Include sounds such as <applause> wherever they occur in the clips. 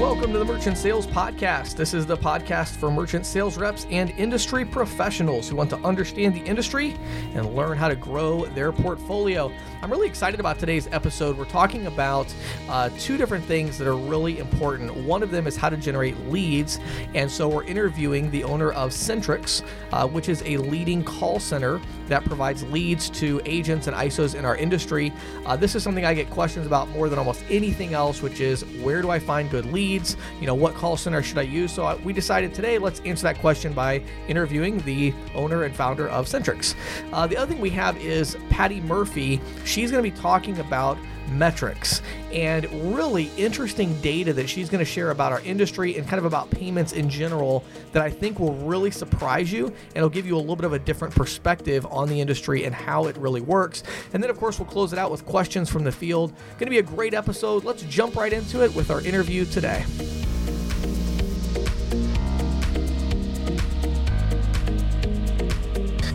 Welcome to the Merchant Sales Podcast. This is the podcast for merchant sales reps and industry professionals who want to understand the industry and learn how to grow their portfolio. I'm really excited about today's episode. We're talking about uh, two different things that are really important. One of them is how to generate leads, and so we're interviewing the owner of Centrix, uh, which is a leading call center that provides leads to agents and ISOs in our industry. Uh, this is something I get questions about more than almost anything else, which is where do I find good leads? You know, what call center should I use? So uh, we decided today let's answer that question by interviewing the owner and founder of Centrix. Uh, the other thing we have is Patty Murphy. She's going to be talking about metrics and really interesting data that she's going to share about our industry and kind of about payments in general that I think will really surprise you and it'll give you a little bit of a different perspective on the industry and how it really works. And then, of course, we'll close it out with questions from the field. Going to be a great episode. Let's jump right into it with our interview today.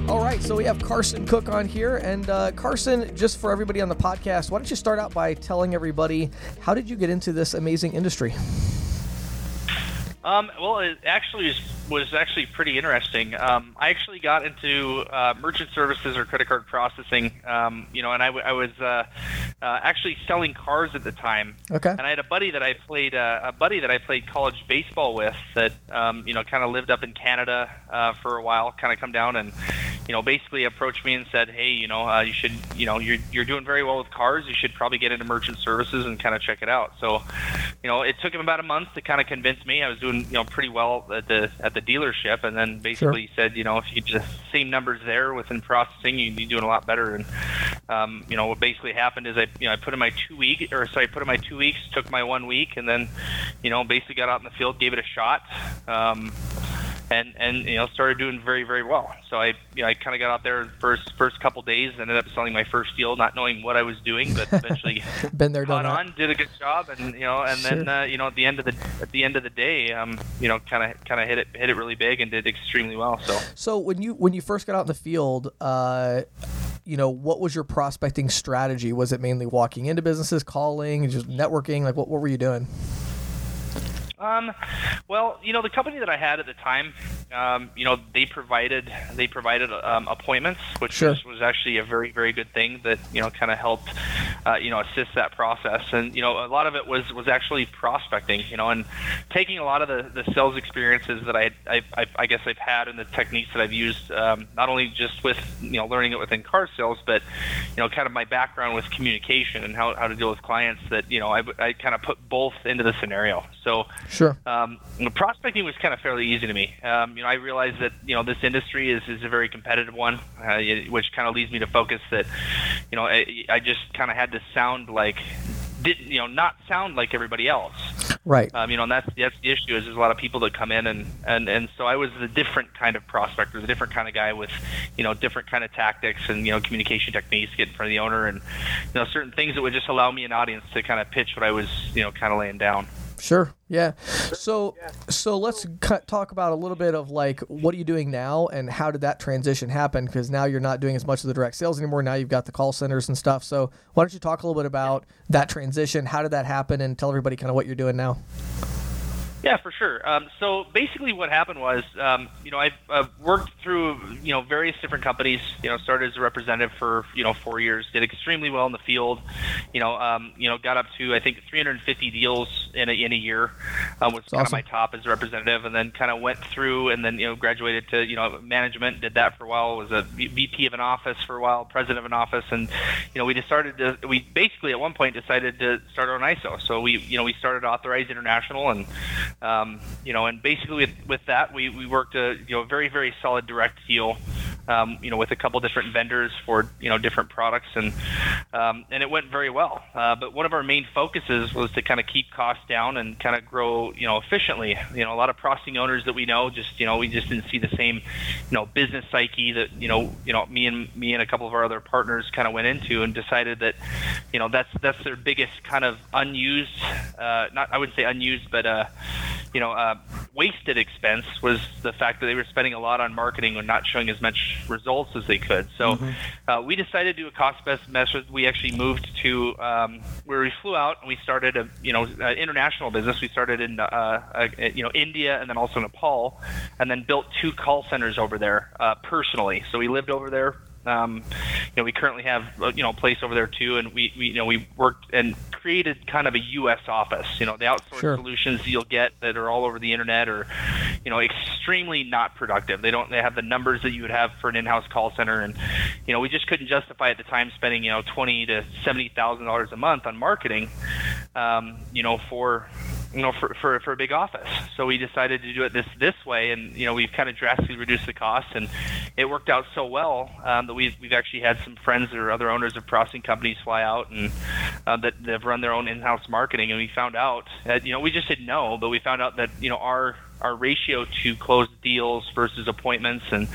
All right, so we have Carson Cook on here. And uh, Carson, just for everybody on the podcast, why don't you start out by telling everybody how did you get into this amazing industry? Um, well, it actually was, was actually pretty interesting. Um, I actually got into uh, merchant services or credit card processing, um, you know, and I, w- I was uh, uh, actually selling cars at the time. Okay. And I had a buddy that I played uh, a buddy that I played college baseball with that um, you know kind of lived up in Canada uh, for a while, kind of come down and you know basically approached me and said, hey, you know, uh, you should you know you're you're doing very well with cars. You should probably get into merchant services and kind of check it out. So, you know, it took him about a month to kind of convince me. I was doing you know pretty well at the at the dealership, and then basically Sure. said, you know, if you just same numbers there within processing, you'd be doing a lot better. And um, you know, what basically happened is I you know I put in my two week or sorry, I put in my two weeks, took my one week, and then you know basically got out in the field, gave it a shot. Um, and and you know started doing very very well. So I you know I kind of got out there first first couple days, ended up selling my first deal, not knowing what I was doing, but eventually <laughs> Been there, done on, did a good job, and you know, and then uh, you know, at the end of the at the end of the day, um, you know, kind of kind of hit it hit it really big and did extremely well. So So when you when you first got out in the field, uh, you know, what was your prospecting strategy? Was it mainly walking into businesses, calling, just networking? Like, what, what were you doing? Um, well, you know, the company that I had at the time, um, you know, they provided they provided um, appointments, which Sure. was, was actually a very very good thing that you know kind of helped, uh, you know, assist that process. And you know, a lot of it was was actually prospecting, you know, and taking a lot of the, the sales experiences that I, I I I guess I've had and the techniques that I've used, um, not only just with you know learning it within car sales, but you know, kind of my background with communication and how how to deal with clients. That you know, I I kind of put both into the scenario. So Sure. um, prospecting was kind of fairly easy to me. Um, you know, I realized that you know this industry is, is a very competitive one, uh, which kind of leads me to focus that you know I, I just kind of had to sound like didn't you know not sound like everybody else. Right. Um, you know, and that's that's the issue is there's a lot of people that come in and and and so I was the different kind of prospector, the different kind of guy with you know different kind of tactics and you know communication techniques, get in front of the owner and you know certain things that would just allow me an audience to kind of pitch what I was you know kind of laying down. Sure. Yeah. So so let's cut, talk about a little bit of like what are you doing now and how did that transition happen? Because now you're not doing as much of the direct sales anymore. Now you've got the call centers and stuff. So why don't you talk a little bit about that transition? How did that happen? And tell everybody kind of what you're doing now. Yeah, for sure. Um, so basically, what happened was, um, you know, I've uh, worked through, you know, various different companies. You know, started as a representative for, you know, four years. Did extremely well in the field. You know, um, you know, got up to I think 350 deals in a, in a year. Uh, was kind of my top as a representative, and then kind of went through, and then you know, graduated to you know management. Did that for a while. Was a VP of an office for a while, president of an office, and you know, we just started to. We basically at one point decided to start our own ISO. So we, you know, we started Authorized International, and um, you know, and basically with, with that, we, we worked a you know very very solid direct deal, um, you know, with a couple different vendors for you know different products, and um, and it went very well. Uh, but one of our main focuses was to kind of keep costs down and kind of grow you know efficiently. You know, a lot of processing owners that we know just you know we just didn't see the same you know business psyche that you know you know me and me and a couple of our other partners kind of went into and decided that you know that's that's their biggest kind of unused uh, not I wouldn't say unused but uh, you know, uh, wasted expense was the fact that they were spending a lot on marketing and not showing as much results as they could. So mm-hmm. uh, we decided to do a cost-best method. We actually moved to um, where we flew out and we started a you know uh, international business. We started in uh, you know India and then also Nepal, and then built two call centers over there uh, personally. So we lived over there um, you know, we currently have uh, you know a place over there too, and we, we you know we worked and created kind of a U.S. office. You know, the outsourced sure. solutions you'll get that are all over the internet are, you know, extremely not productive. They don't they have the numbers that you would have for an in-house call center, and you know we just couldn't justify at the time spending you know twenty to seventy thousand dollars a month on marketing, um, you know for you know, for, for, for a big office. So we decided to do it this this way, and you know, we've kind of drastically reduced the cost, and it worked out so well um, that we've we've actually had some friends or other owners of processing companies fly out and uh, that they've run their own in-house marketing, and we found out that you know we just didn't know, but we found out that you know our our ratio to closed deals versus appointments and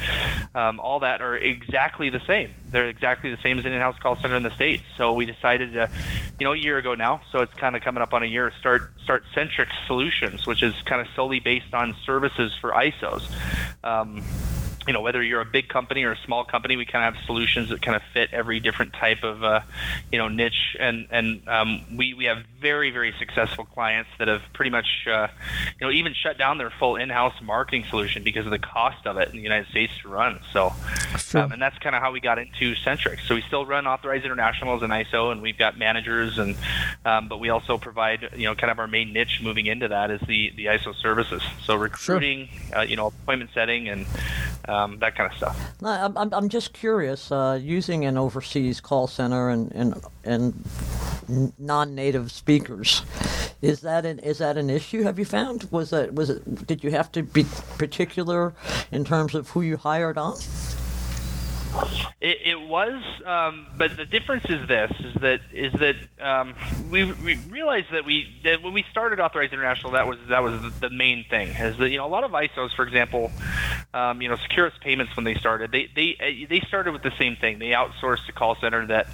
um, all that are exactly the same. They're exactly the same as an in-house call center in the states. So we decided to, you know, a year ago now. So it's kind of coming up on a year. Start start Centric Solutions, which is kind of solely based on services for ISOs. Um, you know whether you're a big company or a small company we kind of have solutions that kind of fit every different type of uh, you know niche. And and um, we we have very very successful clients that have pretty much uh, you know even shut down their full in-house marketing solution because of the cost of it in the United States to run. So um, and that's kind of how we got into Centric. So we still run authorized international as an ISO and we've got managers and um, but we also provide you know kind of our main niche moving into that is the the ISO services. So recruiting sure. uh, you know appointment setting and um, that kind of stuff. No, I'm, I'm just curious. Uh, using an overseas call center and and, and non-native speakers, is that an is that an issue? Have you found? Was that was it? Did you have to be particular in terms of who you hired on? It, it was, um, but the difference is this: is that is that um, we, we realized that we that when we started Authorized International, that was that was the main thing. Is that you know a lot of ISOs, for example, um, you know Securus Payments when they started, they they they started with the same thing. They outsourced a call center that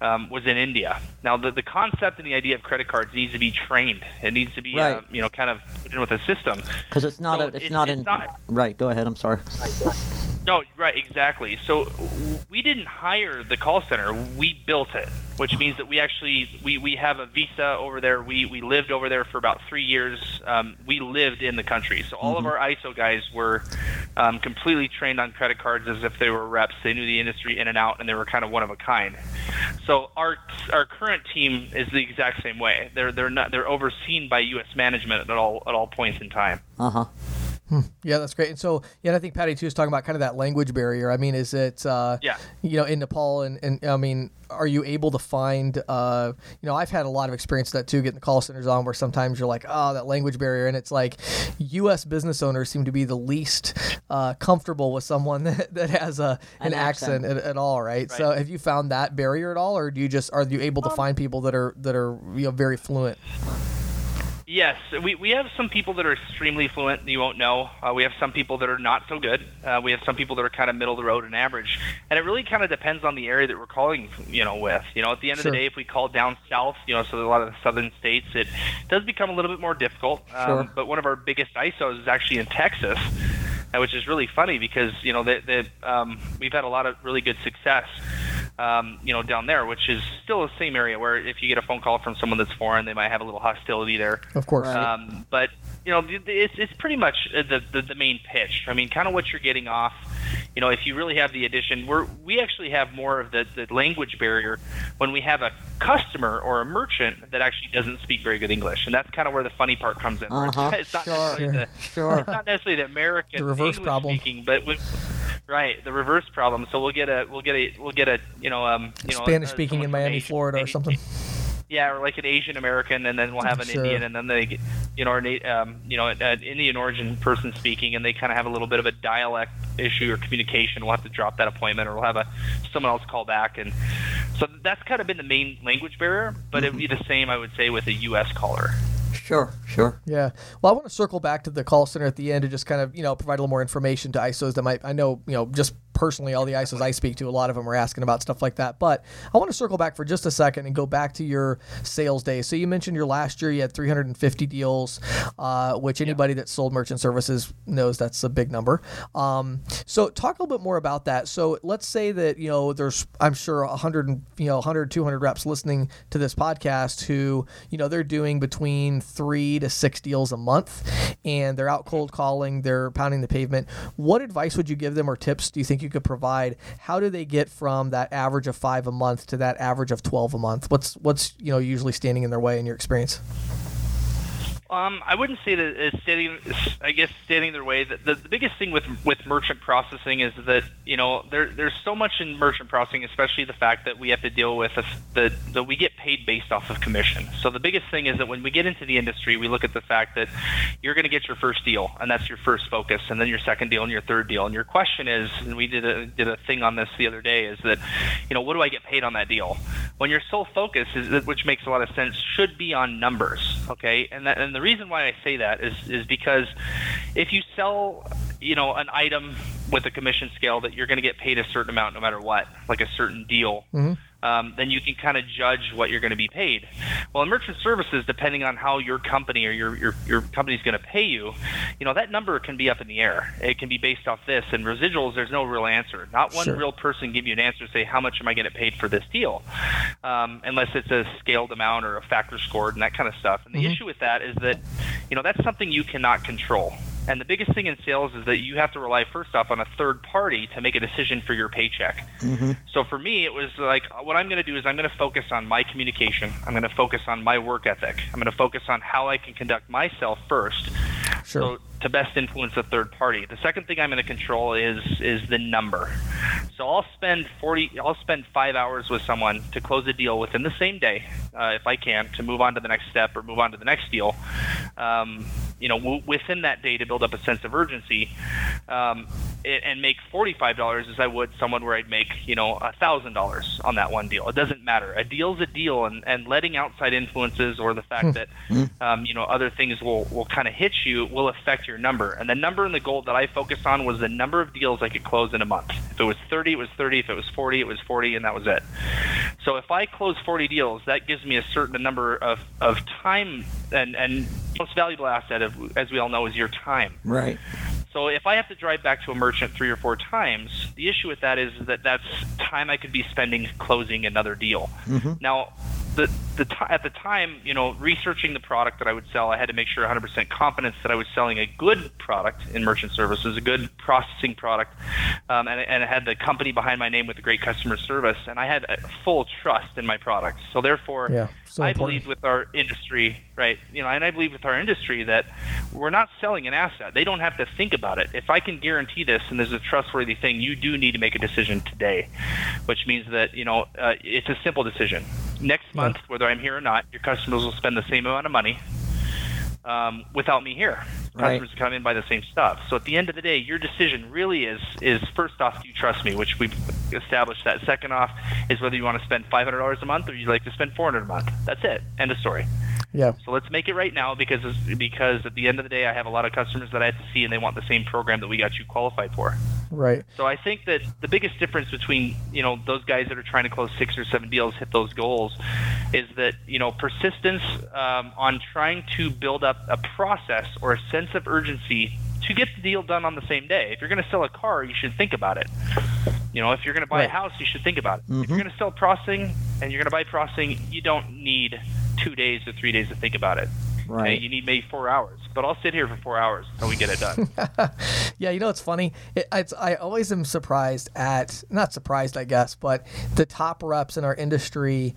um, was in India. Now the the concept and the idea of credit cards needs to be trained. It needs to be right. uh, you know kind of put in with a system because it's not so a, it's, it's not it's in not, right. Go ahead. I'm sorry. No, right, exactly. So we didn't hire the call center; we built it, which means that we actually we, we have a visa over there. We we lived over there for about three years. Um, we lived in the country, so all mm-hmm. of our ISO guys were um, completely trained on credit cards as if they were reps. They knew the industry in and out, and they were kind of one of a kind. So our our current team is the exact same way. They're they're not they're overseen by U.S. management at all at all points in time. Uh huh. Hmm. Yeah, that's great. And so, yeah, I think Patty too is talking about kind of that language barrier. I mean, is it, uh, yeah, you know, in Nepal and, and I mean, are you able to find, uh, you know, I've had a lot of experience with that too, getting the call centers on where sometimes you're like, oh, that language barrier. And it's like U.S. business owners seem to be the least uh, comfortable with someone <laughs> that, that has a, an, an accent, accent at, at, all, right? right? So have you found that barrier at all, or do you just, are you able to um, find people that are, that are, you know, very fluent? Yes, we, we have some people that are extremely fluent. You won't know. Uh, we have some people that are not so good. Uh, we have some people that are kind of middle of the road and average. And it really kind of depends on the area that we're calling, you know, with. You know, at the end sure. of the day, if we call down south, you know, so a lot of the southern states, it does become a little bit more difficult. Um, sure. But one of our biggest ISOs is actually in Texas, uh, which is really funny because you know the, the um, we've had a lot of really good success um, you know, down there, which is still the same area where if you get a phone call from someone that's foreign, they might have a little hostility there. Of course. Um, but you know, it's it's pretty much the, the the main pitch. I mean, kind of what you're getting off. You know, if you really have the addition, we're we actually have more of the the language barrier when we have a customer or a merchant that actually doesn't speak very good English, and that's kind of where the funny part comes in. Uh-huh. It's not sure. necessarily the, sure. It's not necessarily the American the reverse English problem. speaking, but when, Right, the reverse problem. So we'll get a we'll get a we'll get a you know um you know Spanish speaking in Miami, Asian, Florida, or something. <laughs> Yeah, or like an Asian American, and then we'll have an sure. Indian, and then they, get, you know, an, um, you know, an Indian origin person speaking, and they kind of have a little bit of a dialect issue or communication. We'll have to drop that appointment, or we'll have a someone else call back, and so that's kind of been the main language barrier. But mm-hmm. it'd be the same, I would say, with a U.S. caller. Sure, Sure. Yeah. Well, I want to circle back to the call center at the end to just kind of, you know, provide a little more information to ISOs that might, I know, you know, just personally, all the ISOs I speak to, a lot of them are asking about stuff like that. But I want to circle back for just a second and go back to your sales day. So you mentioned your last year you had 350 deals, uh, which anybody that sold merchant services knows that's a big number. Um, so talk a little bit more about that. So let's say that you know there's I'm sure 100 you know 100 200 reps listening to this podcast who you know they're doing between three to six deals a month, and they're out cold calling, they're pounding the pavement. What advice would you give them or tips do you think you could provide? How do they get from that average of five a month to that average of 12 a month? What's what's you know usually standing in their way in your experience? Um, I wouldn't say that it's standing. I guess standing their way. The, the, biggest thing with with merchant processing is that you know there there's so much in merchant processing, especially the fact that we have to deal with the that we get paid based off of commission. So the biggest thing is that when we get into the industry, we look at the fact that you're going to get your first deal, and that's your first focus, and then your second deal and your third deal. And your question is, and we did a did a thing on this the other day, is that you know what do I get paid on that deal? When your sole focus is which makes a lot of sense, should be on numbers. Okay, and that and the reason why I say that is is because if you sell, you know, an item with a commission scale that you're going to get paid a certain amount no matter what, like a certain deal. Mm-hmm. Um, then you can kind of judge what you're going to be paid. Well, in merchant services, depending on how your company or your your, your company is going to pay you, you know that number can be up in the air. It can be based off this. And residuals, there's no real answer. Not one sure. real person give you an answer to say how much am I going to paid for this deal, um, unless it's a scaled amount or a factor scored and that kind of stuff. And the mm-hmm. issue with that is that, you know, that's something you cannot control. And the biggest thing in sales is that you have to rely first off on a third party to make a decision for your paycheck. Mm-hmm. So for me, it was like what I'm going to do is I'm going to focus on my communication. I'm going to focus on my work ethic. I'm going to focus on how I can conduct myself first. Sure. So to best influence a third party. The second thing I'm going to control is is the number. So I'll spend 40 I'll spend 5 hours with someone to close a deal within the same day uh, if I can to move on to the next step or move on to the next deal. Um, you know, w- within that day to build up a sense of urgency. Um, and make $45 as I would someone where I'd make, you know, $1,000 on that one deal. It doesn't matter. A deal's a deal, and, and letting outside influences or the fact hmm. that, um, you know, other things will, will kind of hit you will affect your number. And the number and the goal that I focused on was the number of deals I could close in a month. If it was 30, it was 30. If it was 40, it was 40, and that was it. So if I close 40 deals, that gives me a certain number of, of time and, and most valuable asset, of, as we all know, is your time. Right. So if I have to drive back to a merchant three or four times, the issue with that is that that's time I could be spending closing another deal. Mm-hmm. Now, the the t- at the time, you know, researching the product that I would sell, I had to make sure 100% confidence that I was selling a good product in merchant services, a good processing product, um, and, and it had the company behind my name with a great customer service, and I had full trust in my product. So therefore, yeah, so I believe with our industry, right? You know, and I believe with our industry that we're not selling an asset. They don't have to think about it. If I can guarantee this, and there's a trustworthy thing, you do need to make a decision today, which means that you know uh, it's a simple decision. Next month, yeah. whether I'm here or not, your customers will spend the same amount of money um, without me here. Right. Customers come in buy the same stuff. So at the end of the day, your decision really is is first off, do you trust me, which we've established that. Second off is whether you want to spend five hundred dollars a month or you like to spend four hundred a month. That's it. End of story. Yeah. So let's make it right now because because at the end of the day, I have a lot of customers that I have to see, and they want the same program that we got you qualified for. Right. So I think that the biggest difference between you know those guys that are trying to close six or seven deals, hit those goals, is that you know persistence um, on trying to build up a process or a sense of urgency to get the deal done on the same day. If you're going to sell a car, you should think about it. You know, if you're going to buy right. a house, you should think about it. Mm-hmm. If you're going to sell processing and you're going to buy processing, you don't need two days or three days to think about it. Right. Okay? You need maybe four hours but I'll sit here for four hours until we get it done. <laughs> yeah, you know it's funny. It, it's, I always am surprised at not surprised, I guess, but the top reps in our industry.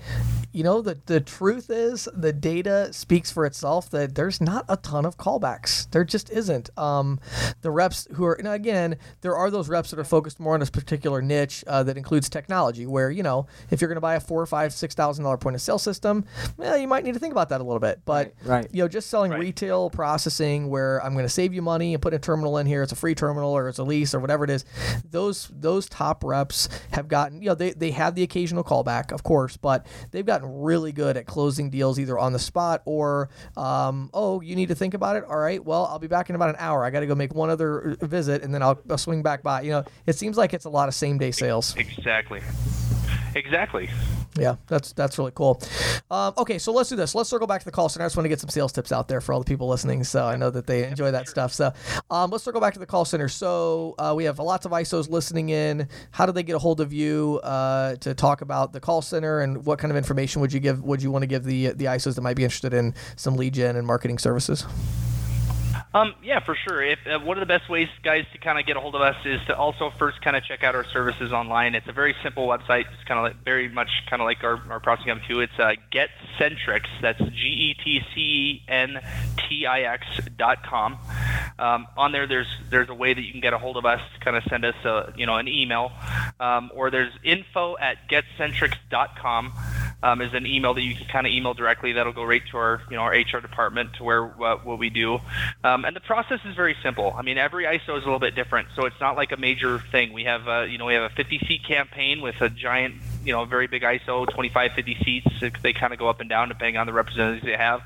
You know, the the truth is the data speaks for itself. That there's not a ton of callbacks. There just isn't. Um, the reps who are, and again, there are those reps that are focused more on this particular niche uh, that includes technology. Where you know, if you're going to buy a four, five, six thousand dollar point of sale system, well, you might need to think about that a little bit. But right, right. You know, just selling Right. retail processing where I'm going to save you money and put a terminal in here. It's a free terminal or it's a lease or whatever it is. Those those top reps have gotten, you know, they, they have the occasional callback, of course, but they've gotten really good at closing deals either on the spot or, um, oh, you need to think about it. All right, well, I'll be back in about an hour. I got to go make one other uh, visit and then I'll, I'll swing back by. You know, it seems like it's a lot of same day sales. Exactly. Exactly. Yeah, that's that's really cool. Um, okay, so let's do this. Let's circle back to the call center. I just want to get some sales tips out there for all the people listening, so I know that they enjoy that stuff. So um, let's circle back to the call center. So uh, we have lots of ISOs listening in. How do they get a hold of you uh, to talk about the call center, and what kind of information would you give? Would you want to give the the ISOs that might be interested in some lead gen and marketing services? Um, yeah, for sure. If uh, one of the best ways, guys, to kind of get a hold of us is to also first kind of check out our services online. It's a very simple website. It's kind of like very much kind of like our, our processing hub too. It's uh, GetCentrix. That's G E T C E N T I X dot com. Um, on there, there's there's a way that you can get a hold of us. Kind of send us a you know an email, um, or there's info at getcentrix.com um, is an email that you can kind of email directly. That'll go right to our, you know, our HR department to where what we do. Um, and the process is very simple. I mean, every ISO is a little bit different, so it's not like a major thing. We have, uh, you know, we have a 50 seat campaign with a giant, you know, very big ISO, 25, 50 seats. They kind of go up and down depending on the representatives they have,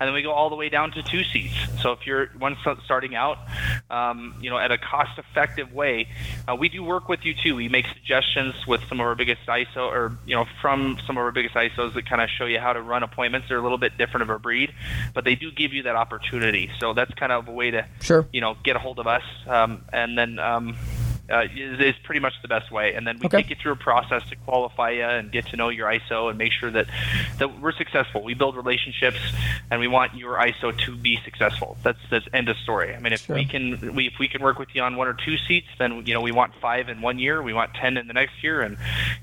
and then we go all the way down to two seats. So if you're one starting out, um, you know, at a cost-effective way, uh, we do work with you too. We make suggestions with some of our biggest ISO, or you know, from some of our biggest ISOs that kind of show you how to run appointments. They're a little bit different of a breed, but they do give you that opportunity. So that's kind of a way to, Sure. you know, get a hold of us, um, and then. Um, uh, is, is pretty much the best way, and then we Okay. take you through a process to qualify you and get to know your ISO and make sure that that we're successful. We build relationships, and we want your ISO to be successful. That's that's end of story. I mean, if Sure. we can we if we can work with you on one or two seats, then you know we want five in one year, we want ten in the next year, and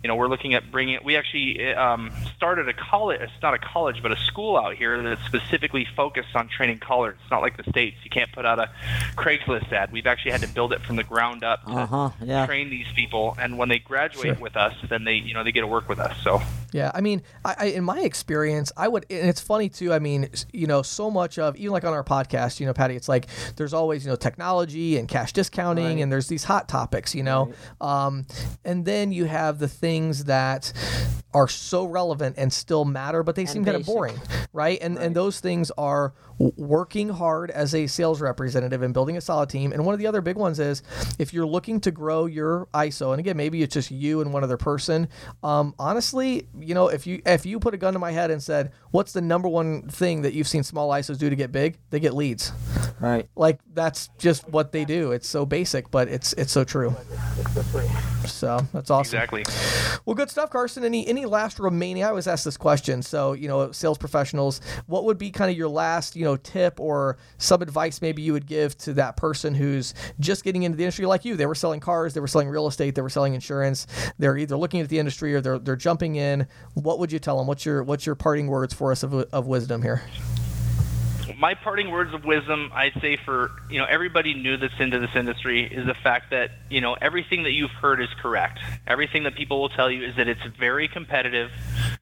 you know we're looking at bringing. We actually um, started a college. It's not a college, but a school out here that's specifically focused on training callers. It's not like the states. You can't put out a Craigslist ad. We've actually had to build it from the ground up to Uh-huh, yeah. train these people, and when they graduate Sure. with us, then they you know they get to work with us. So Yeah, I mean, I, I in my experience, I would, and it's funny too. I mean, you know, so much of even like on our podcast, you know, Patty, it's like there's always you know technology and cash discounting, Right. and there's these hot topics, you know, um, and then you have the things that are so relevant and still matter, but they seem kind of boring, right? And and those things are working hard as a sales representative and building a solid team. And one of the other big ones is if you're looking to grow your ISO, and again, maybe it's just you and one other person. Um, honestly, you know, if you if you put a gun to my head and said, "What's the number one thing that you've seen small ISOs do to get big?" They get leads. Right. Like that's just what they do. It's so basic, but it's it's so true. So that's awesome. exactly. Well, good stuff, Carson. Any any last remaining? I always ask this question. So you know, sales professionals, what would be kind of your last you know tip or some advice maybe you would give to that person who's just getting into the industry like you? They were selling cars, they were selling real estate, they were selling insurance. They're either looking at the industry or they're they're jumping in. What would you tell them? What's your what's your parting words for us of, of wisdom here? my parting words of wisdom i'd say for you know everybody new that's into this industry is the fact that you know everything that you've heard is correct. Everything that people will tell you is that it's very competitive.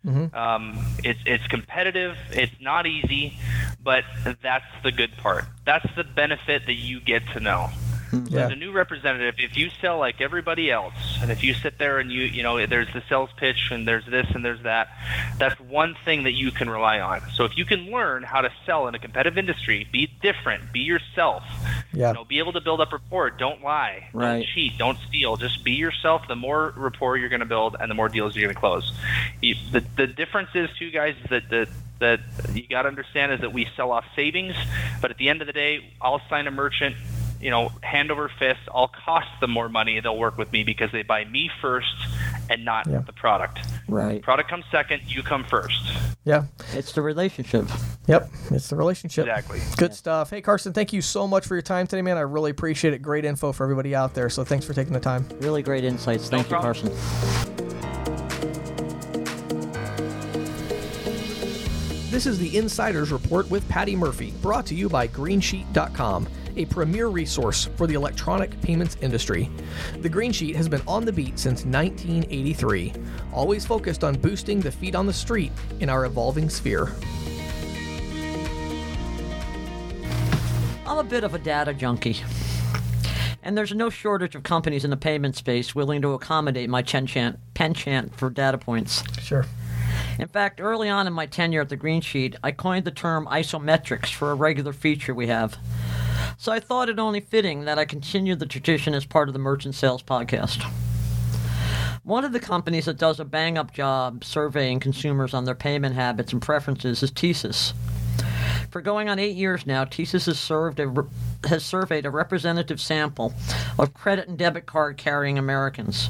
Um, it's it's competitive. It's not easy but that's the good part. That's the benefit that you get to know Mm-hmm. Yeah. as a new representative, if you sell like everybody else, and if you sit there and you, you know, there's the sales pitch and there's this and there's that, that's one thing that you can rely on. So if you can learn how to sell in a competitive industry, be different, be yourself, Yeah. you know, be able to build up rapport. Don't lie, Right. don't cheat, don't steal. Just be yourself. The more rapport you're going to build, and the more deals you're going to close. You, the the difference is too, guys, is that the that you got to understand is that we sell off savings, but at the end of the day, I'll sign a merchant you know, hand over fist, I'll cost them more money. They'll work with me because they buy me first and not Yeah. the product. Right. Product comes second, you come first. Yeah. It's the relationship. Yep. It's the relationship. Exactly. Good stuff. Hey, Carson, thank you so much for your time today, man. I really appreciate it. Great info for everybody out there. So thanks for taking the time. Really great insights. Thank you. Carson. This is the Insider's Report with Patty Murphy, brought to you by Greensheet.com, a premier resource for the electronic payments industry. The Green Sheet has been on the beat since 1983, always focused on boosting the feet on the street in our evolving sphere. I'm a bit of a data junkie. And there's no shortage of companies in the payment space willing to accommodate my penchant, penchant for data points. Sure. In fact, early on in my tenure at the Green Sheet, I coined the term isometrics for a regular feature we have. So I thought it only fitting that I continue the tradition as part of the Merchant Sales Podcast. One of the companies that does a bang up job surveying consumers on their payment habits and preferences is TSYS. For going on eight years now, TSYS has, served a, has surveyed a representative sample of credit and debit card carrying Americans.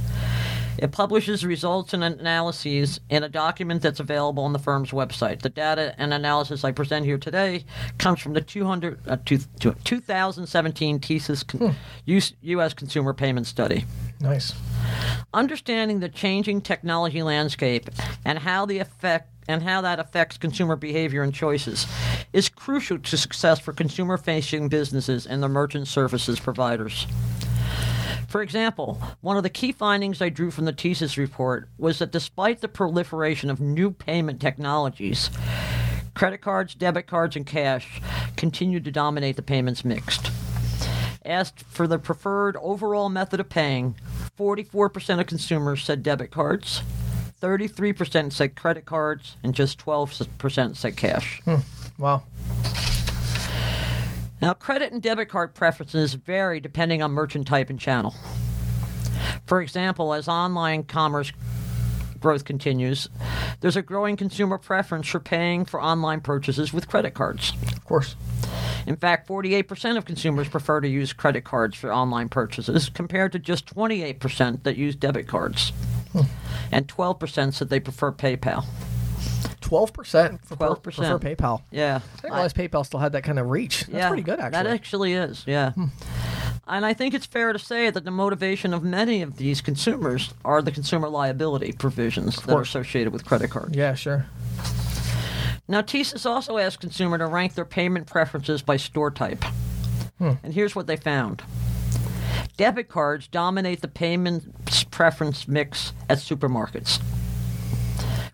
It publishes results and analyses in a document that's available on the firm's website. The data and analysis I present here today comes from the 200, uh, two, two, 2017 TSYS con- US, U.S. Consumer Payment Study. Nice. Understanding the changing technology landscape and how the effect and how that affects consumer behavior and choices is crucial to success for consumer-facing businesses and the merchant services providers. For example, one of the key findings I drew from the TSYS report was that despite the proliferation of new payment technologies, credit cards, debit cards, and cash continued to dominate the payments mixed. Asked for the preferred overall method of paying, 44% of consumers said debit cards, 33% said credit cards, and just 12% said cash. Hmm. Wow. Now, credit and debit card preferences vary depending on merchant type and channel. For example, as online commerce growth continues, there's a growing consumer preference for paying for online purchases with credit cards. Of course. In fact, 48% of consumers prefer to use credit cards for online purchases, compared to just 28% that use debit cards. Hmm. And 12% said they prefer PayPal. Twelve percent for 12%. prefer PayPal. Yeah. I didn't realize PayPal still had that kind of reach. That's pretty good, actually. Hmm. That actually is, yeah. And I think it's fair to say that the motivation of many of these consumers are the consumer liability provisions that are associated with credit cards. yeah, sure. Now, TSYS also asked consumers to rank their payment preferences by store type. And here's what they found. Debit cards dominate the payment preference mix at supermarkets,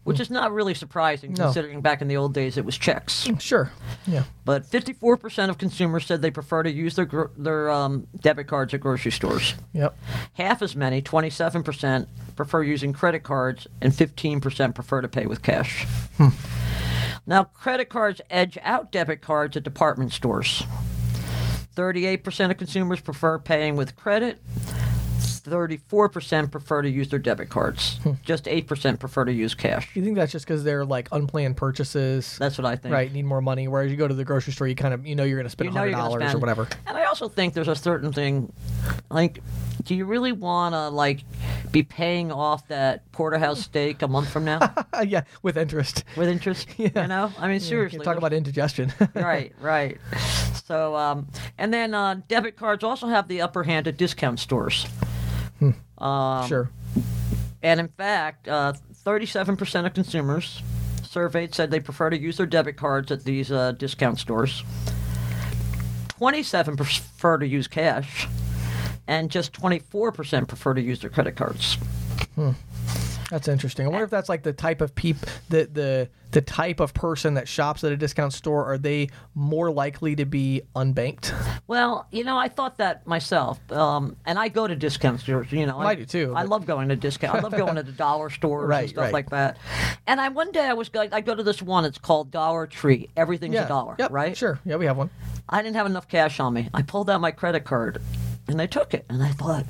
which hmm. is not really surprising No. considering back in the old days it was checks. Hmm, sure. Yeah. But 54% of consumers said they prefer to use their gro- their um, debit cards at grocery stores. Yep. Half as many, 27%, prefer using credit cards, and 15% prefer to pay with cash. Hmm. Now, credit cards edge out debit cards at department stores. 38% of consumers prefer paying with credit. 34% prefer to use their debit cards. Just 8% prefer to use cash. You think that's just because they're like unplanned purchases? That's what I think. right. Need more money. Whereas you go to the grocery store, you kind of you know you're going to spend you know hundred you're gonna dollars or spend. whatever. And I also think there's a certain thing, like, do you really want to like be paying off that porterhouse steak a month from now Uh, <laughs> yeah, with interest. with interest? <laughs> Yeah. You know, I mean, seriously. You talk about indigestion. <laughs> right, right. So, um, and then uh, debit cards also have the upper hand at discount stores. Um, sure. And in fact, uh, 37% of consumers surveyed said they prefer to use their debit cards at these uh, discount stores. 27 prefer to use cash, and just 24% prefer to use their credit cards. That's interesting. I wonder if that's like the type of peep the the the type of person that shops at a discount store. Are they more likely to be unbanked? Well, you know, I thought that myself, um, and I go to discount stores. You know, I do too, I but- love going to discount. I love going to the <laughs> dollar stores Right, and stuff right. like that. And I one day I was going. I go to this one. It's called Dollar Tree. Everything's Yeah. a dollar, Yep, right? Sure. Yeah, we have one. I didn't have enough cash on me. I pulled out my credit card, and they took it. And I thought,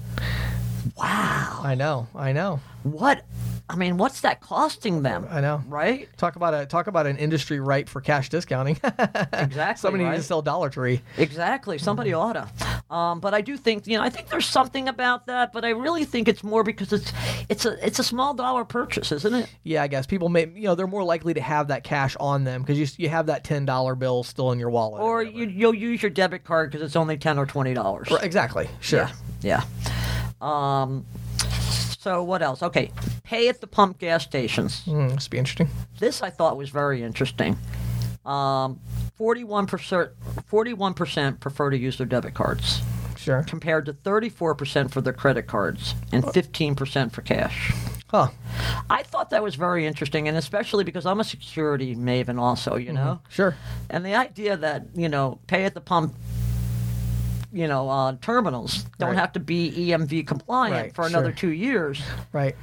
wow, I know. I know. what? I mean, what's that costing them? I know. Right? Talk about a talk about an industry ripe for cash discounting. <laughs> Exactly. Somebody right? needs to sell Dollar Tree. Exactly. Somebody oughta. Um, but I do think you know I think there's something about that, but I really think it's more because it's it's a it's a small dollar purchase, isn't it? Yeah, I guess people may you know they're more likely to have that cash on them because you you have that ten dollar bill still in your wallet. Or you you'll use your debit card because it's only ten or twenty dollars. Right, exactly. Sure. Yeah. Yeah. Um. So what else? Okay, pay at the pump gas stations. Mm, this be interesting. This I thought was very interesting. Um, forty-one percent, forty-one percent prefer to use their debit cards, Sure. compared to thirty-four percent for their credit cards and fifteen percent for cash. Huh. I thought that was very interesting, and especially because I'm a security maven, also, you know. Sure. And the idea that you know, pay at the pump you know, uh, terminals don't Right. have to be EMV compliant Right, for another sure. two years. Right.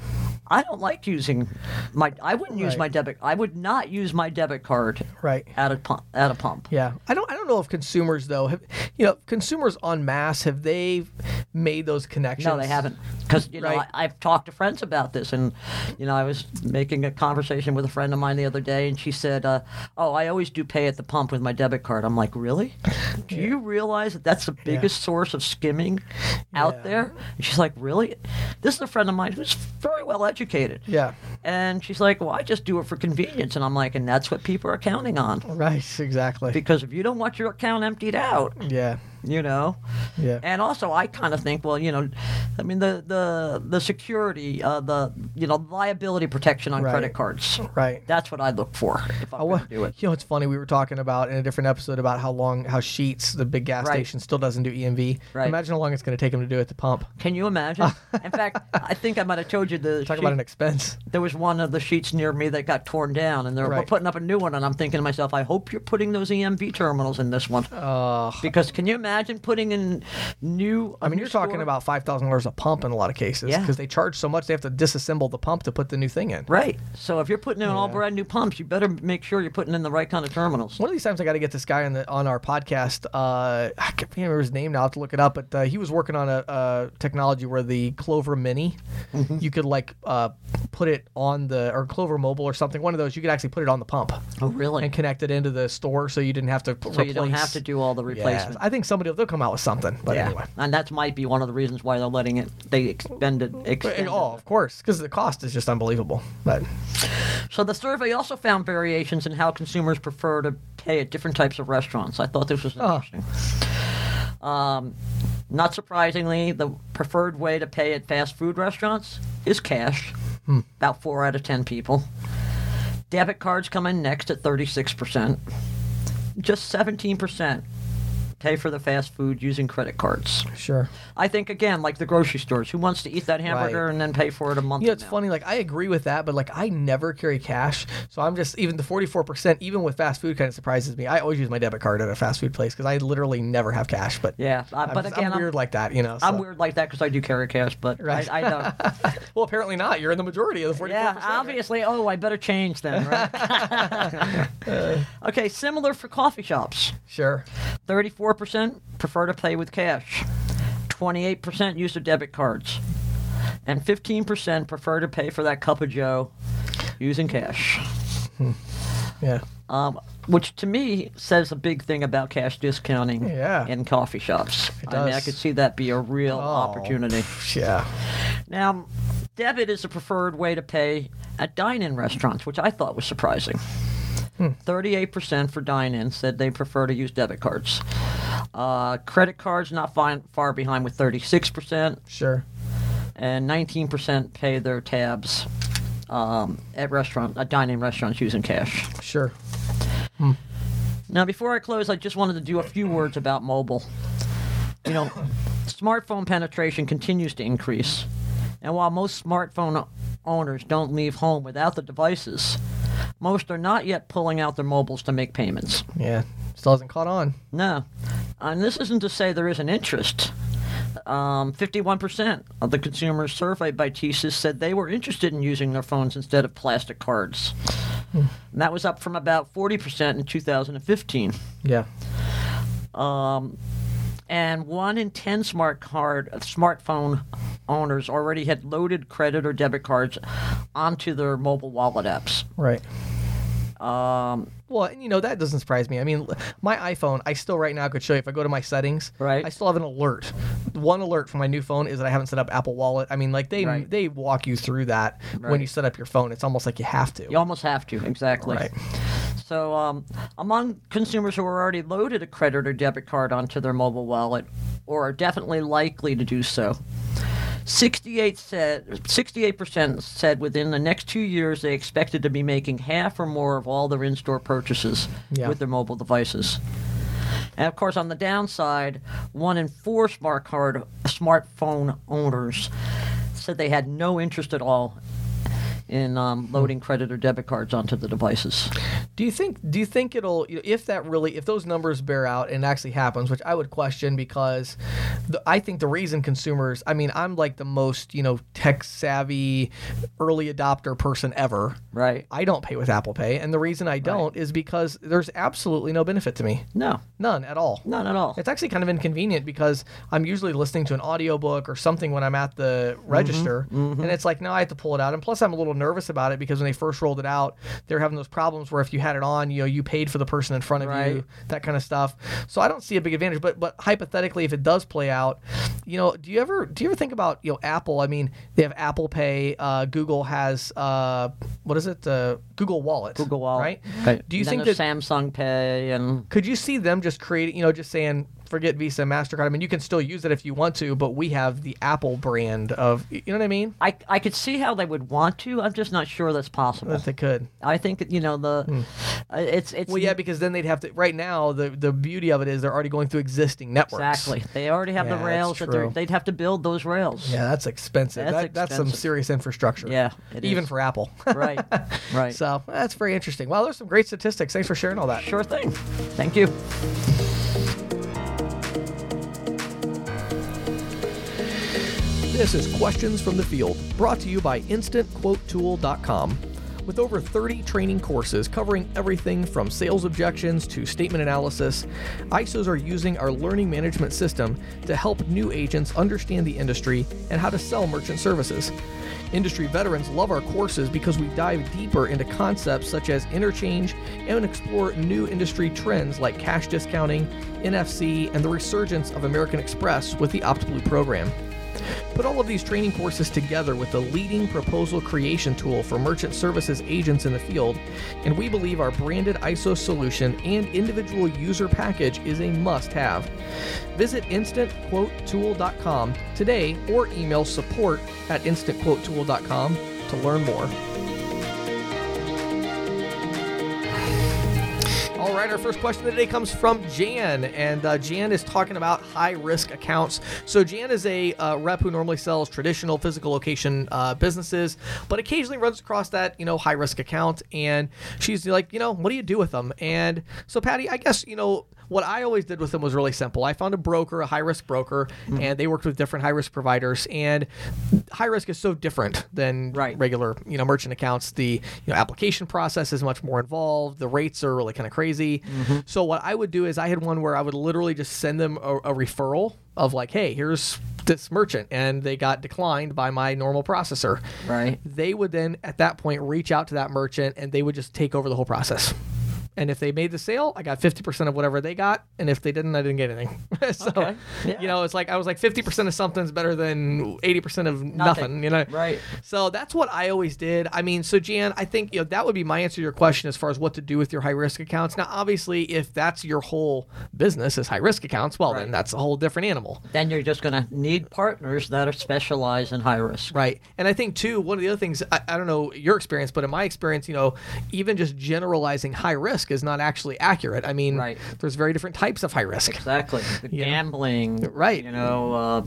I don't like using my. I wouldn't use Right. my debit. I would not use my debit card Right. at a pump. At a pump. Yeah, I don't. I don't know if consumers though have, you know, consumers en masse have they made those connections? No, they haven't. Because you know, Right. I, I've talked to friends about this, and you know, I was making a conversation with a friend of mine the other day, and she said, uh, "Oh, I always do pay at the pump with my debit card." I'm like, "Really? Do you realize that that's the biggest source of skimming out Yeah. there?" And she's like, "Really?" This is a friend of mine who's very well educated. Yeah. And she's like, "Well, I just do it for convenience," and I'm like, "And that's what people are counting on." Right. Exactly. Because if you don't want your account emptied out, yeah. You know, Yeah. and also, I kind of think, well, you know, I mean, the the the security, uh, the you know, liability protection on Right. credit cards. Right. That's what I look for if I'm well, to do it. You know, it's funny. We were talking about in a different episode about how long, how Sheetz, the big gas Right. station, still doesn't do EMV. Right. Imagine how long it's going to take them to do it at the pump. Can you imagine? <laughs> In fact, I think I might have told you the Talk sheet- about an expense. there was one of the Sheetz near me that got torn down, and they're Right. putting up a new one, and I'm thinking to myself, I hope you're putting those EMV terminals in this one. Uh, Because can you imagine putting in new? I mean, you're talking about five thousand dollars a pump in a lot of cases Yeah. because they charge so much they have to disassemble the pump to put the new thing in. Right. So if you're putting in all brand new pumps, you better make sure you're putting in the right kind of terminals. One of these times, I got to get this guy on the on our podcast. Uh, I can't remember his name now. I have to look it up. But uh, he was working on a, a technology where the Clover Mini, Mm-hmm. you could like uh, put it on the or Clover Mobile or something. One of those, you could actually put it on the pump Oh, really? and connect it into the store, so you didn't have to so replace. you don't have to do all the Yeah. I think somebody they'll come out with something. But yeah, anyway. and that might be one of the reasons why they're letting it. They expended. extended Oh, of course, because the cost is just unbelievable. But So the survey also found variations in how consumers prefer to pay at different types of restaurants. I thought this was Oh. interesting. Um, not surprisingly, the preferred way to pay at fast food restaurants is cash. About four out of ten people. Debit cards come in next at 36%. Just 17% pay for the fast food using credit cards. sure. I think again, like the grocery stores, who wants to eat that hamburger Right. and then pay for it a month? Yeah, it's now? funny. Like I agree with that, but like I never carry cash, so I'm just even the 44 percent, even with fast food, kind of surprises me. I always use my debit card at a fast food place because I literally never have cash. But Yeah, uh, I'm, but I'm again, I'm, weird like that, you know. I'm weird like that because I do carry cash, but Right. I, I don't. <laughs> Well, apparently not. You're in the majority of the 44. yeah, obviously. Oh, I better change then, right? <laughs> <laughs> okay, similar for coffee shops. Sure. 34% prefer to pay with cash. 28% use their debit cards. And 15% prefer to pay for that cup of joe using cash. Yeah. Um, which to me says a big thing about cash discounting Yeah. in coffee shops. I mean, I could see that be a real Oh. opportunity. Yeah. Now, debit is the preferred way to pay at dine-in restaurants, which I thought was surprising. Hmm. 38% for dine-in said they prefer to use debit cards. Uh, credit cards not fine, far behind with 36%, Sure. and 19% pay their tabs um, at restaurant, at dine-in restaurants using cash. Sure. Now, before I close, I just wanted to do a few words about mobile. You know, smartphone penetration continues to increase. And while most smartphone owners don't leave home without the devices, most are not yet pulling out their mobiles to make payments. Yeah. Still hasn't caught on. No. And this isn't to say there isn't interest. Um, 51% of the consumers surveyed by TSYS said they were interested in using their phones instead of plastic cards. And that was up from about 40% in 2015. Yeah. Um, and one in 10 smart card smartphone owners already had loaded credit or debit cards onto their mobile wallet apps. Right. Um, Well, you know that doesn't surprise me. I mean, my iPhone, I still right now could show you if I go to my settings, Right. I still have an alert. One alert for my new phone is that I haven't set up Apple Wallet. I mean, like they Right. they walk you through that when you set up your phone. It's almost like you have to. you almost have to, exactly. Right. So, um, among consumers who are already loaded a credit or debit card onto their mobile wallet, or are definitely likely to do so, 68 said 68% said within the next two years they expected to be making half or more of all their in-store purchases Yeah. with their mobile devices. And of course, on the downside, one in four smart card smartphone owners said they had no interest at all in um, loading credit or debit cards onto the devices. Do you think? Do you think it'll? you know, If that really, if those numbers bear out and actually happens, which I would question because, the, I think the reason consumers. I mean, I'm like the most you know tech savvy, early adopter person ever. Right. I don't pay with Apple Pay, and the reason I don't is because there's absolutely no benefit to me, No, none at all. none at all. It's actually kind of inconvenient because I'm usually listening to an audiobook or something when I'm at the register. And it's like, now I have to pull it out. And plus, I'm a little nervous about it because when they first rolled it out, they're having those problems where if you had it on, you know, you paid for the person in front of you, that kind of stuff. So I don't see a big advantage. But but hypothetically, if it does play out, you know, do you ever do you ever think about you know Apple? I mean, they have Apple Pay. Uh, Google has uh, what is it? Uh, Google Wallet. Google Wallet. right? Right. Do you Then think that Samsung Pay and could you see them just creating, you know, just saying, forget Visa, MasterCard? I mean, you can still use it if you want to, but we have the Apple brand of, you know what I mean? I, I could see how they would want to. I'm just not sure that's possible. That they could. I think that, you know the uh, it's it's. Well, yeah, because then they'd have to, right now, the, the beauty of it is they're already going through existing networks. exactly they already have Yeah, the rails that they're, true. they'd have to build those rails. Yeah, that's expensive. That's that, That's some serious infrastructure. Yeah, it Even is. for Apple. right, <laughs> right. so that's very interesting. Well, there's some great statistics. Thanks for sharing all that. Sure thing. Thank you. This is Questions from the Field, brought to you by InstantQuoteTool.com. With over 30 training courses covering everything from sales objections to statement analysis, ISOs are using our learning management system to help new agents understand the industry and how to sell merchant services. Industry veterans love our courses because we dive deeper into concepts such as interchange and explore new industry trends like cash discounting, NFC, and the resurgence of American Express with the OptBlue program. Put all of these training courses together with the leading proposal creation tool for merchant services agents in the field, and we believe our branded ISO solution and individual user package is a must have. Visit instantquotetool.com today or email support at instantquotetool.com to learn more. Right, our first question of the day comes from Jan, and uh, Jan is talking about high risk accounts. So, Jan is a uh, rep who normally sells traditional physical location uh, businesses, but occasionally runs across that, you know, high risk account. And she's like, you know, what do you do with them? And so, Patty, I guess, you know, what I always did with them was really simple. I found a broker, a high risk broker, hmm. and they worked with different high risk providers. And high risk is so different than Right. regular, you know, merchant accounts. The you know application process is much more involved. The rates are really kind of crazy. Mm-hmm. So what I would do is I had one where I would literally just send them a, a referral of like, hey, here's this merchant, and they got declined by my normal processor. Right. They would then at that point reach out to that merchant, and they would just take over the whole process. And if they made the sale, I got 50% of whatever they got. And if they didn't, I didn't get anything. <laughs> so, Okay. Yeah. you know, it's like I was like 50% of something's better than 80% of nothing, you know? Right. So that's what I always did. I mean, so Jan, I think you know that would be my answer to your question as far as what to do with your high risk accounts. Now, obviously, if that's your whole business is high risk accounts, well, then that's a whole different animal. Then you're just going to need partners that are specialized in high risk. Right. And I think, too, one of the other things, I, I don't know your experience, but in my experience, you know, even just generalizing high risk is not actually accurate. I mean, Right. there's very different types of high risk. Exactly. <laughs> Gambling. <laughs> Right. You know. Uh,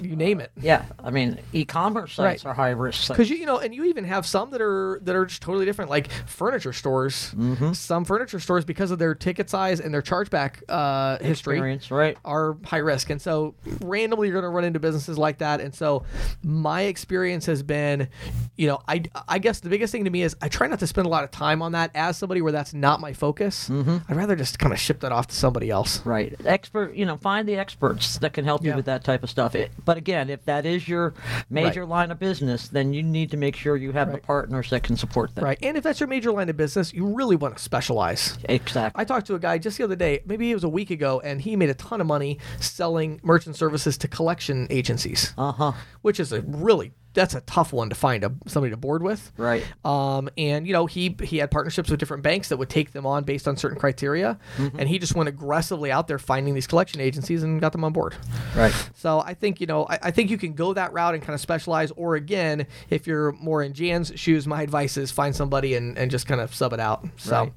You name it. yeah. I mean, e-commerce sites Right. are high risk. Because you, you know, and you even have some that are that are just totally different, like furniture stores. Mm-hmm. Some furniture stores, because of their ticket size and their chargeback uh, history, right. are high risk. And so randomly you're going to run into businesses like that. And so my experience has been, you know, I, I guess the biggest thing to me is I try not to spend a lot of time on that as somebody where that's not my focus. Mm-hmm. I'd rather just kind of ship that off to somebody else. Right. Expert, you know, find the experts that can help you with that type of stuff. It, but again, if that is your major line of business, then you need to make sure you have the partners that can support that. Right. And if that's your major line of business, you really want to specialize. Exactly. I talked to a guy just the other day, maybe it was a week ago, and he made a ton of money selling merchant services to collection agencies, Uh huh. which is a really that's a tough one to find a, somebody to board with. Right. Um, and you know he he had partnerships with different banks that would take them on based on certain criteria, Mm-hmm. and he just went aggressively out there finding these collection agencies and got them on board. Right. So I think you know I, I think you can go that route and kind of specialize, or again, if you're more in Jan's shoes, my advice is find somebody and, and just kind of sub it out. So Right.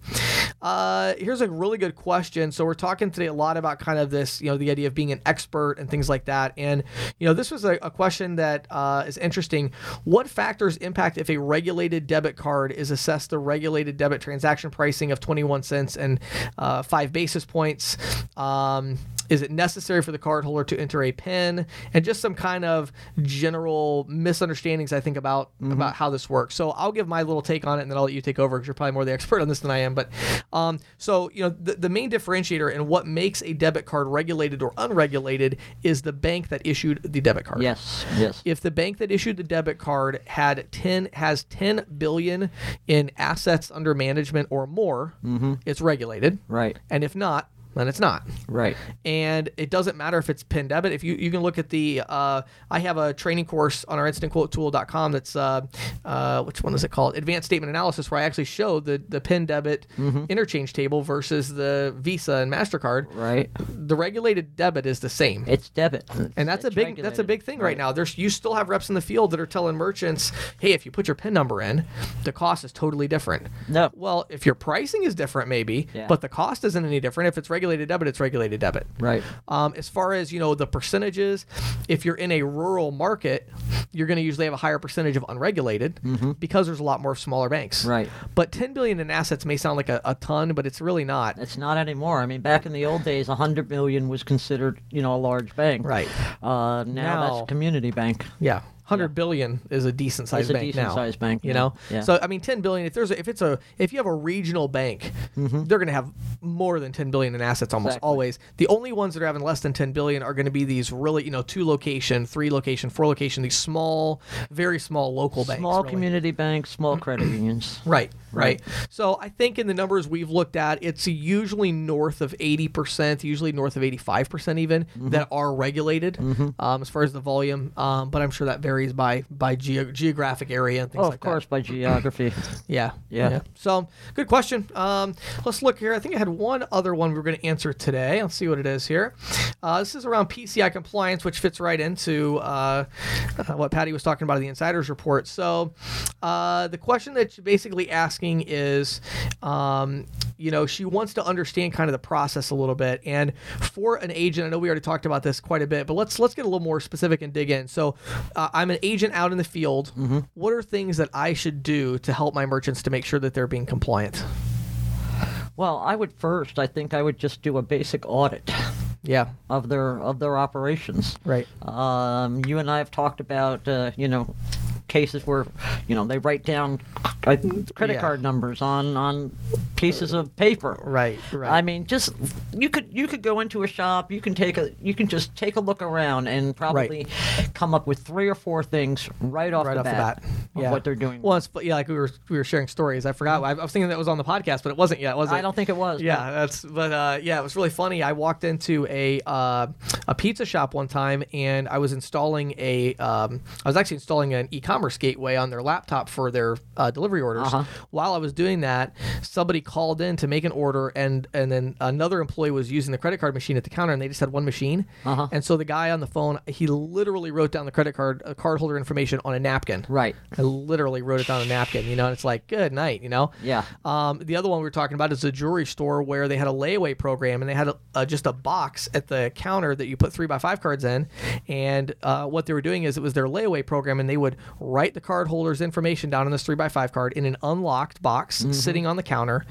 uh, here's a really good question. So we're talking today a lot about kind of this, you know, the idea of being an expert and things like that. And you know, this was a, a question that uh, is interesting interesting. What factors impact if a regulated debit card is assessed the regulated debit transaction pricing of 21 cents and uh, five basis points? Um, is it necessary for the cardholder to enter a PIN? And just some kind of general misunderstandings, I think, about about how this works. So I'll give my little take on it, and then I'll let you take over because you're probably more the expert on this than I am. But um, so you know, the, the main differentiator and what makes a debit card regulated or unregulated is the bank that issued the debit card. Yes. Yes. If the bank that issued the debit card had 10 has 10 billion in assets under management or more, mm-hmm. it's regulated. Right. And if not, then it's not. Right. And it doesn't matter if it's PIN debit. If you you can look at the uh, I have a training course on our instantquotetool.com that's uh, uh, which one is it called? Advanced Statement Analysis, where I actually show the the PIN debit interchange table versus the Visa and Mastercard. Right. The regulated debit is the same. It's debit. And that's a It's big that's a big thing right. now. There's you still have reps in the field that are telling merchants, "Hey, if you put your PIN number in, the cost is totally different." No. Well, if your pricing is different maybe, Yeah. but the cost isn't any different. If it's regulated debit, it's regulated debit. Right. Um, as far as you know, the percentages, if you're in a rural market, you're going to usually have a higher percentage of unregulated because there's a lot more smaller banks. Mm-hmm. Right. But 10 billion in assets may sound like a, a ton, but it's really not. It's not anymore. I mean, back in the old days, hundred million was considered, you know, a large bank. Right. Uh, now, Now- that's a community bank. Yeah. Hundred billion is a decent sized bank decent now. sized bank you now. know. Yeah. So I mean, ten billion. If there's a, if it's a if you have a regional bank, they're going to have more than ten billion in assets almost Exactly. always. The only ones that are having less than ten billion are going to be these really you know two location, three location, four location, these small, very small local banks. Small really. community banks, small credit <clears throat> unions. Right, right. So I think in the numbers we've looked at, it's usually north of 80%, usually north of 85% even, Mm-hmm. that are regulated um, as far as the volume. Um, but I'm sure that varies by by geo- geographic area and things Oh, like that. of course, that. by <clears throat> geography. Yeah, Yeah. So good question. Um, let's look here. I think I had one other one we were going to answer today. Let's see what it is here. Uh, this is around PCI compliance, which fits right into uh, uh, what Patty was talking about in the insiders report. So uh, the question that you're basically asking is, um, you know, she wants to understand kind of the process a little bit. And for an agent, I know we already talked about this quite a bit, but let's let's get a little more specific and dig in. So uh, I'm an agent out in the field. What are things that I should do to help my merchants to make sure that they're being compliant? well, I would first, I think I would just do a basic audit Yeah. of their of their operations. Right. Um, you and I have talked about, uh, you know, cases where, you know, they write down credit Yeah. card numbers on on pieces of paper. Right. Right. I mean, just you could you could go into a shop. You can take a you can just take a look around and probably come up with three or four things right off, right the, off bat the bat. of Yeah. what they're doing. Well, it's yeah, like we were we were sharing stories. I forgot. I, I was thinking that was on the podcast, but it wasn't yet, was it? I don't think it was. Yeah, that's but uh, yeah, it was really funny. I walked into a uh, a pizza shop one time, and I was installing a um, I was actually installing an e-commerce gateway on their laptop for their uh, delivery orders. Uh-huh. While I was doing that, somebody called in to make an order, and and then another employee was using the credit card machine at the counter, and they just had one machine. Uh-huh. And so the guy on the phone, he literally wrote down the credit card uh, card holder information on a napkin. Right. I literally wrote it down on a napkin, you know, and it's like, good night, you know? Yeah. Um, the other one we were talking about is a jewelry store where they had a layaway program and they had a, a, just a box at the counter that you put three by five cards in. And uh, what they were doing is it was their layaway program and they would write the card holder's information down on this three by five card in an unlocked box sitting on the counter.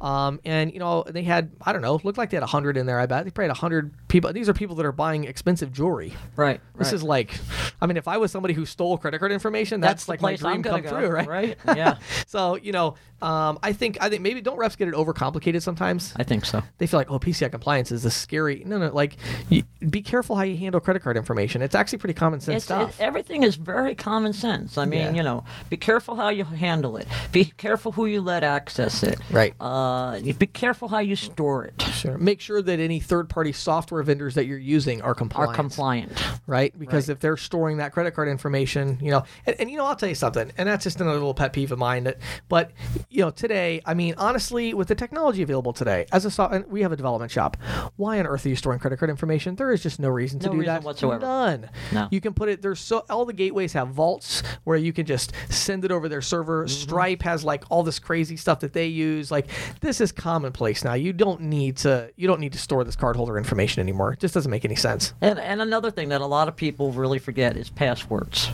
Um, and, you know, they had, I don't know, looked like they had a 100 in there, I bet. They probably had a 100 people. These are people that are buying expensive jewelry. Right. This right. is like, I mean, if I was somebody who stole credit card information, that's, that's like my dream come go, true, right? Right. <laughs> Yeah. so you know, um, I think I think maybe don't reps get it overcomplicated sometimes. I think so. They feel like oh PCI compliance is this scary. No, no, like you, be careful how you handle credit card information. It's actually pretty common sense It's, stuff. it, everything is very common sense. I mean, Yeah. you know, be careful how you handle it. Be careful who you let access it. Right. Uh, be careful how you store it. Sure. Make sure that any third-party software vendors that you're using are compliant. Are compliant. right? Because Right. if they're storing that credit card information, you know, and, and you know, I'll tell you something, and that's just another little pet peeve of mine. That, but you know, today, I mean, honestly, with the technology available today, as a so- and we have a development shop, why on earth are you storing credit card information? There is just no reason to No do reason that whatsoever. None. No. You can put it. There's so all the gateways have vaults where you can just send it over their server. Mm-hmm. Stripe has like all this crazy stuff that they use. Like this is commonplace now. You don't need to. You don't need to store this cardholder information anymore. It just doesn't make any sense. And, and another thing that a lot of people really forget is passwords.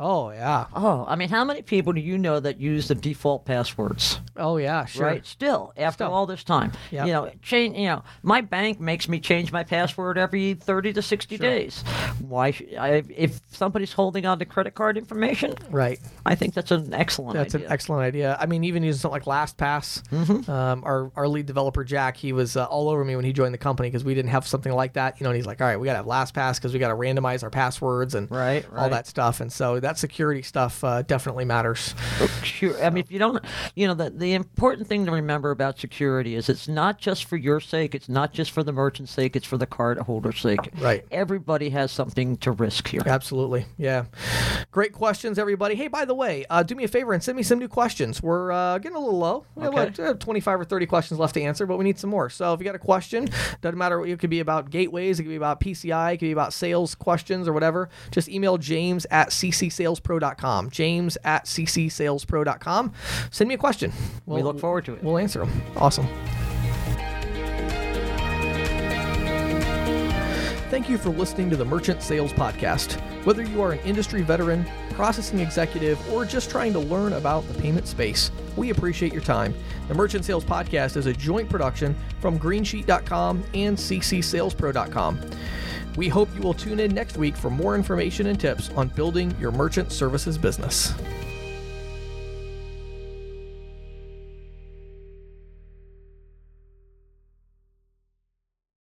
Oh yeah. Oh, I mean, how many people do you know that use the default passwords? Oh yeah. Sure. Right. Still, after Still. all this time, Yep. you know, change. You know, my bank makes me change my password every thirty to sixty days. Why? Sh- I, if somebody's holding on to credit card information, Right. I think that's an excellent. That's idea. an excellent idea. I mean, even using something like LastPass, Mm-hmm. um, our our lead developer Jack, he was uh, all over me when he joined the company because we didn't have something like that. You know, and he's like, "All right, we got to have LastPass because we got to randomize our passwords and Right, all right. that stuff." And so that security stuff uh, definitely matters. Sure. I mean, if you don't, you know, the, the important thing to remember about security is it's not just for your sake, it's not just for the merchant's sake, it's for the card holder's sake. Right. Everybody has something to risk here. Absolutely. Yeah. Great questions, everybody. Hey, by the way, uh, do me a favor and send me some new questions. We're uh, getting a little low. We have Okay. like uh, 25 or 30 questions left to answer, but we need some more. So if you got a question, doesn't matter. what It could be about gateways, it could be about PCI, it could be about sales questions or whatever. Just email james at ccsalespro.com. James at ccsalespro.com. Send me a question. We look forward to it. We'll answer them. Awesome. Thank you for listening to the Merchant Sales Podcast. Whether you are an industry veteran, processing executive, or just trying to learn about the payment space, we appreciate your time. The Merchant Sales Podcast is a joint production from Greensheet.com and CCSalesPro.com. We hope you will tune in next week for more information and tips on building your merchant services business.